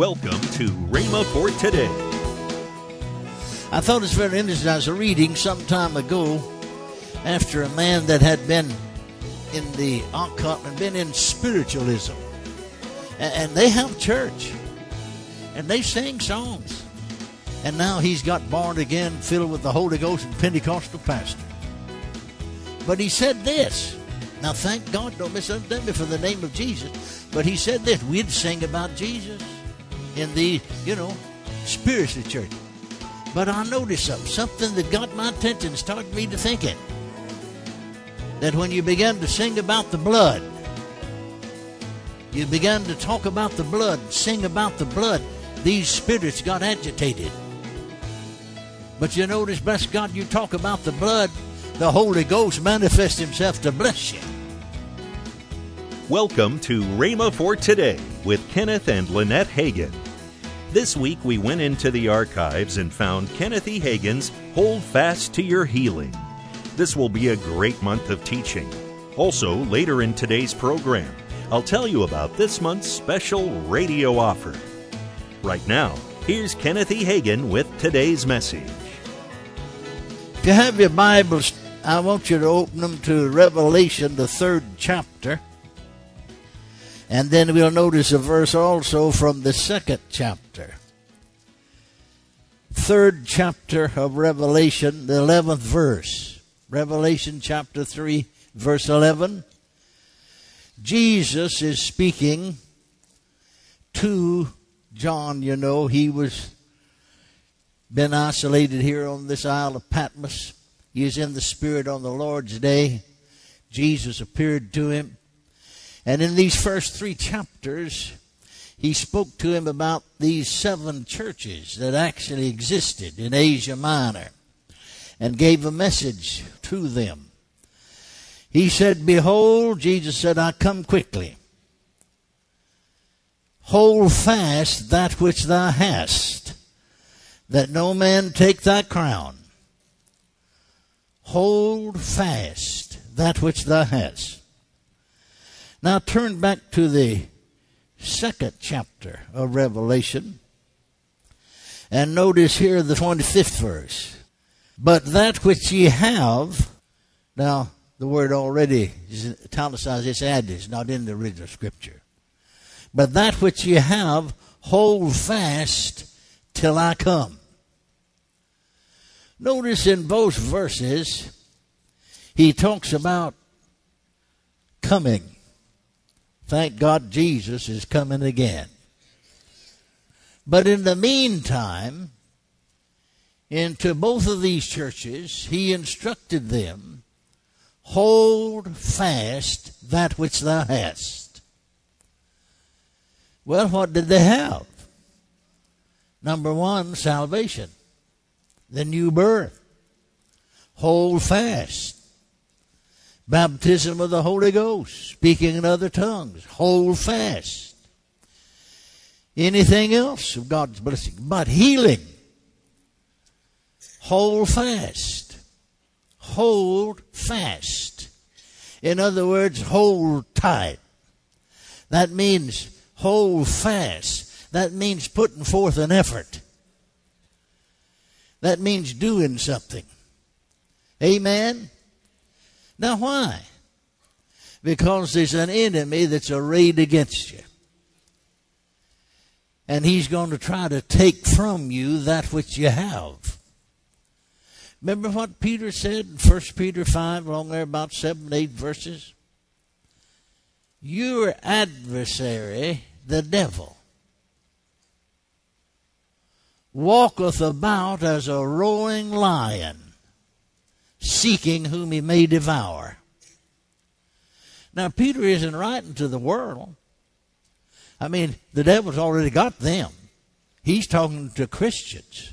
Welcome to Rhema for today. I thought it was very interesting. I was reading some time ago after a man that had been in the occult and been in spiritualism. And they have church. And they sing songs. And now he's got born again, filled with the Holy Ghost and Pentecostal pastor. But he said this. Now, thank God, don't misunderstand me for the name of Jesus. But he said this we'd sing about Jesus in the, you know, spiritual church. But I noticed something, something that got my attention, started me to thinking that when you began to sing about the blood, you began to talk about the blood, sing about the blood, these spirits got agitated. But you notice, bless God, you talk about the blood, the Holy Ghost manifests himself to bless you. Welcome to Rhema for today with Kenneth and Lynette Hagin. This week we went into the archives and found Kenneth E. Hagin's Hold Fast to Your Healing. This will be a great month of teaching. Also, later in today's program, I'll tell you about this month's special radio offer. Right now, here's Kenneth E. Hagin with today's message. If you have your Bibles, I want you to open them to Revelation, the third chapter. And then we'll notice a verse also from the second chapter. Third chapter of Revelation, the 11th verse. Revelation chapter 3, verse 11. Jesus is speaking to John, you know, he was been isolated here on this Isle of Patmos. He is in the Spirit on the Lord's day. Jesus appeared to him. And in these first three chapters, he spoke to him about these seven churches that actually existed in Asia Minor and gave a message to them. He said, Behold, Jesus said, I come quickly. Hold fast that which thou hast, that no man take thy crown. Hold fast that which thou hast. Now turn back to the second chapter of Revelation and notice here the 25th verse. But that which ye have, now the word already is italicized, it's added, it's not in the original scripture. But that which ye have, hold fast till I come. Notice in both verses, he talks about coming. Thank God Jesus is coming again. But in the meantime, into both of these churches, he instructed them hold fast that which thou hast. Well, what did they have? Number one, salvation, the new birth. Hold fast baptism of the Holy Ghost, speaking in other tongues, hold fast. Anything else of God's blessing, but healing, hold fast. Hold fast. In other words, hold tight. That means hold fast. That means putting forth an effort. That means doing something. Amen? Now, why? Because there's an enemy that's arrayed against you. And he's going to try to take from you that which you have. Remember what Peter said in 1 Peter 5, along there about 7, 8 verses? Your adversary, the devil, walketh about as a roaring lion seeking whom he may devour. Now, Peter isn't writing to the world. I mean, the devil's already got them. He's talking to Christians,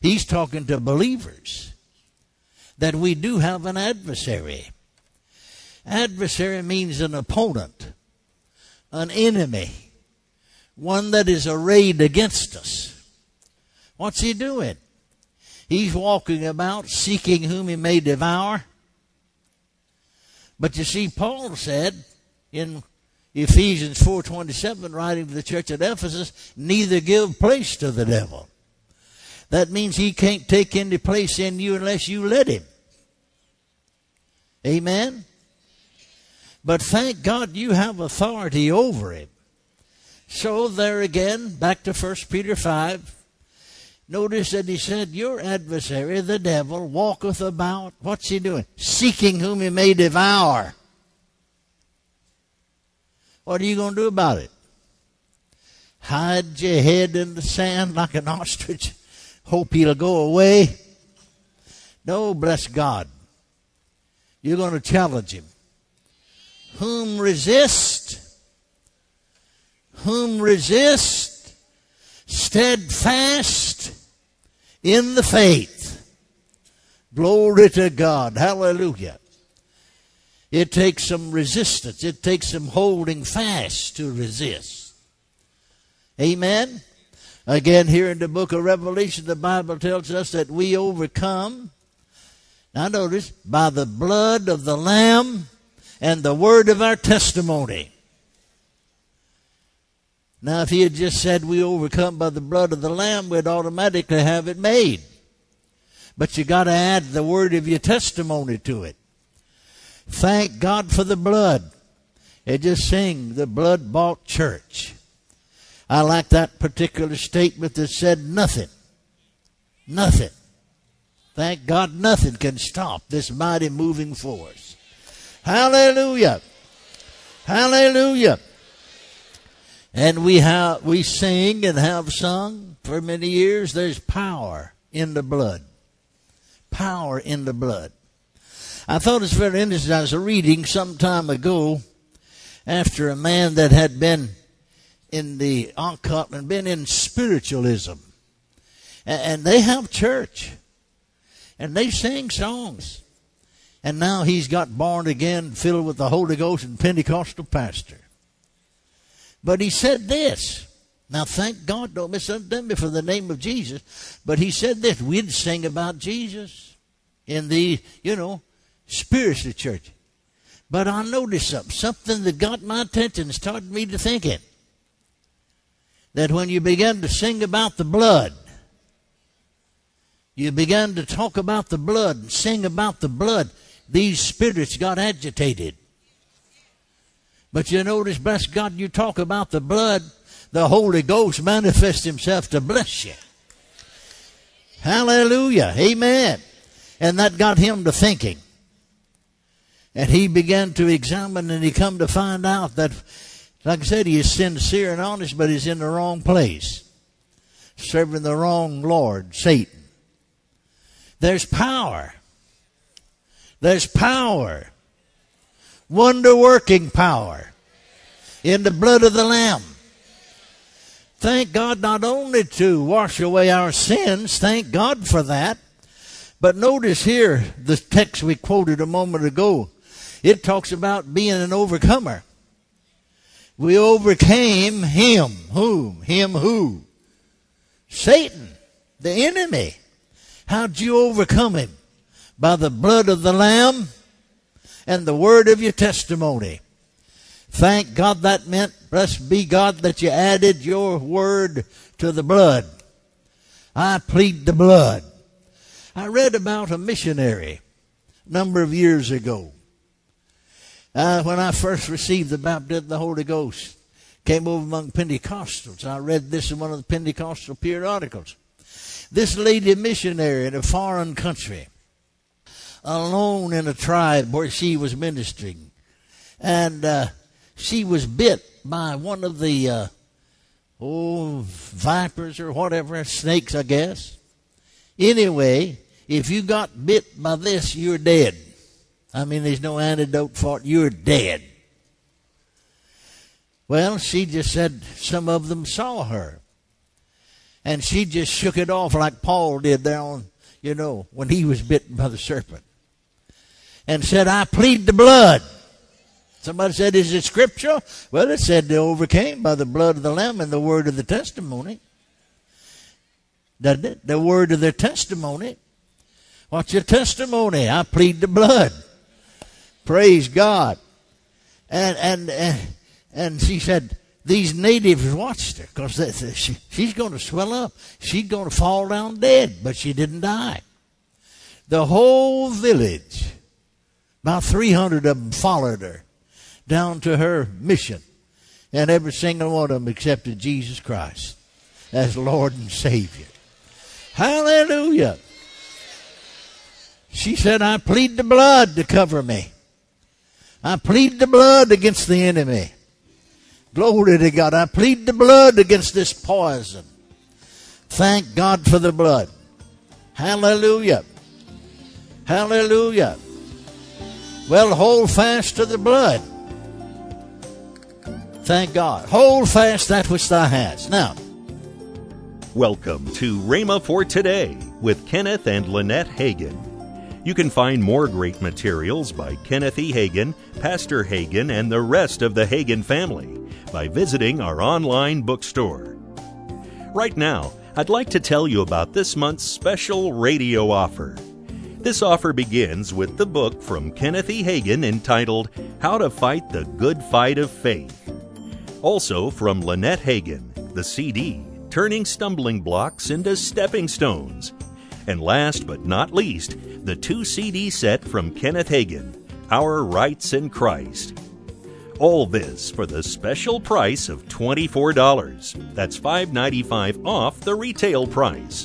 he's talking to believers that we do have an adversary. Adversary means an opponent, an enemy, one that is arrayed against us. What's he doing? He's walking about seeking whom he may devour. But you see, Paul said in Ephesians 4:27 writing to the church at Ephesus, neither give place to the devil. That means he can't take any place in you unless you let him. Amen. But thank God you have authority over him. So there again, back to 1 Peter 5. Notice that he said, Your adversary, the devil, walketh about. What's he doing? Seeking whom he may devour. What are you going to do about it? Hide your head in the sand like an ostrich? Hope he'll go away? No, bless God. You're going to challenge him. Whom resist? Whom resist? Steadfast in the faith. Glory to God. Hallelujah. It takes some resistance. It takes some holding fast to resist. Amen. Again, here in the book of Revelation, the Bible tells us that we overcome. Now, notice, by the blood of the Lamb and the word of our testimony. Now, if he had just said we overcome by the blood of the Lamb, we'd automatically have it made. But you got to add the word of your testimony to it. Thank God for the blood. It just sing the blood bought church. I like that particular statement that said nothing. Nothing. Thank God nothing can stop this mighty moving force. Hallelujah. Hallelujah. And we have we sing and have sung for many years. There's power in the blood. Power in the blood. I thought it's very interesting. I was reading some time ago after a man that had been in the occult and been in spiritualism. And they have church. And they sing songs. And now he's got born again, filled with the Holy Ghost and Pentecostal pastor. But he said this. Now, thank God, don't misunderstand me for the name of Jesus. But he said this. We'd sing about Jesus in the, you know, spiritual church. But I noticed something, something that got my attention, started me to thinking. That when you began to sing about the blood, you began to talk about the blood and sing about the blood, these spirits got agitated. But you notice, bless God, you talk about the blood, the Holy Ghost manifests himself to bless you. Hallelujah. Amen. And that got him to thinking. And he began to examine and he come to find out that, like I said, he is sincere and honest, but he's in the wrong place. Serving the wrong Lord, Satan. There's power. There's power. Wonder working power in the blood of the Lamb. Thank God not only to wash away our sins, thank God for that. But notice here the text we quoted a moment ago it talks about being an overcomer. We overcame him. Whom? Him who? Satan, the enemy. How'd you overcome him? By the blood of the Lamb and the word of your testimony. Thank God that meant, blessed be God, that you added your word to the blood. I plead the blood. I read about a missionary a number of years ago uh, when I first received the baptism of the Holy Ghost, came over among Pentecostals. I read this in one of the Pentecostal periodicals. This lady missionary in a foreign country, alone in a tribe where she was ministering, and uh, she was bit by one of the uh, oh vipers or whatever snakes, I guess. Anyway, if you got bit by this, you're dead. I mean, there's no antidote for it. You're dead. Well, she just said some of them saw her. And she just shook it off like Paul did there on, you know, when he was bitten by the serpent. And said, I plead the blood. Somebody said, Is it scripture? Well, it said they overcame by the blood of the Lamb and the word of the testimony. Doesn't it? The word of their testimony. What's your testimony? I plead the blood. Praise God. And, and, and, And she said, these natives watched her because she, she's going to swell up. She's going to fall down dead, but she didn't die. The whole village, about 300 of them followed her down to her mission. And every single one of them accepted Jesus Christ as Lord and Savior. Hallelujah. She said, I plead the blood to cover me. I plead the blood against the enemy. Glory to God. I plead the blood against this poison. Thank God for the blood. Hallelujah. Hallelujah. Well, hold fast to the blood. Thank God. Hold fast that which thou hast. Now, welcome to Rhema for Today with Kenneth and Lynette Hagin. You can find more great materials by Kenneth E. Hagin, Pastor Hagin, and the rest of the Hagin family by visiting our online bookstore. Right now, I'd like to tell you about this month's special radio offer. This offer begins with the book from Kenneth E. Hagin entitled How to Fight the Good Fight of Faith. Also from Lynette Hagin, the CD Turning Stumbling Blocks into Stepping Stones and last but not least, the two CD set from Kenneth Hagin, Our Rights in Christ. All this for the special price of $24. That's $5.95 off the retail price.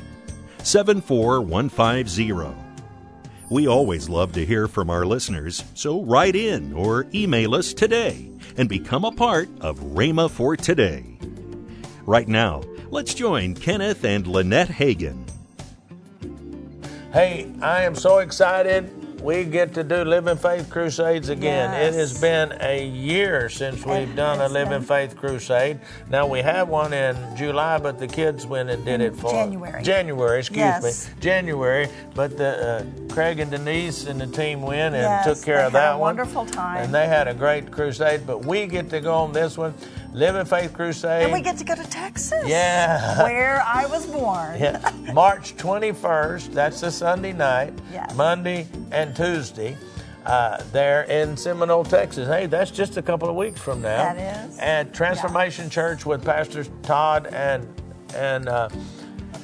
74150. We always love to hear from our listeners, so write in or email us today and become a part of Rhema for Today. Right now, Let's join Kenneth and Lynette Hagin. Hey, I am so excited we get to do Living Faith Crusades again. Yes. It has been a year since we've done a Living. Faith Crusade. Now we had one in July, but the kids went and did it for January. January, excuse yes. me, January. But the uh, Craig and Denise and the team went and yes, took care of that one. Wonderful time. And they had a great crusade. But we get to go on this one. Living Faith Crusade. And we get to go to Texas. Yeah. Where I was born. yeah. March 21st, that's a Sunday night. Yes. Monday and Tuesday. Uh, there in Seminole, Texas. Hey, that's just a couple of weeks from now. That is. And Transformation yeah. Church with Pastors Todd and and uh,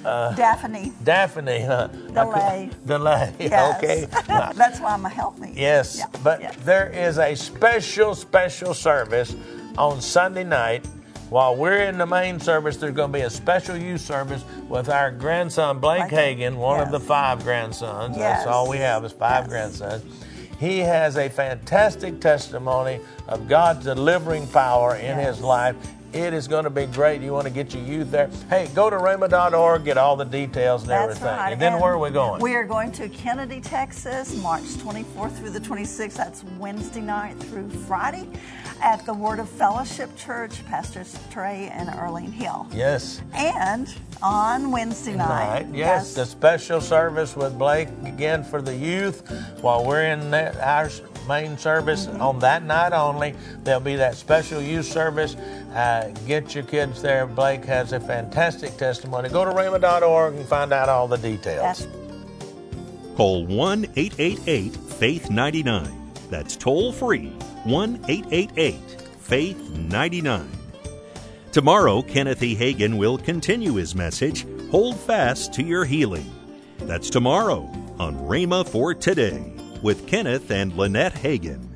uh, Daphne. Daphne. Uh, delay. Delay. Yes. Okay. That's why I'm a help me. Yes. Yeah. But there is a special, special service on Sunday night. While we're in the main service, there's going to be a special youth service with our grandson Blake Hagin, one yes. of the five grandsons. Yes. That's all we have is five yes. grandsons. He has a fantastic testimony of God's delivering power in his life. It is going to be great. You want to get your youth there? Hey, go to rhema.org, get all the details and That's everything. Right. And then and where are we going? We are going to Kennedy, Texas, March 24th through the 26th. That's Wednesday night through Friday at the Word of Fellowship Church, Pastors Trey and Earlene Hill. Yes. And on Wednesday night. Right. Yes, the special service with Blake again for the youth while we're in our main service mm-hmm. on that night only. There'll be that special youth service. Uh, get your kids there. Blake has a fantastic testimony. Go to rhema.org and find out all the details. That's- Call 1 888 Faith 99. That's toll free 1 888 Faith 99. Tomorrow, Kenneth E. Hagin will continue his message Hold Fast to Your Healing. That's tomorrow on Rhema for Today with Kenneth and Lynette Hagin.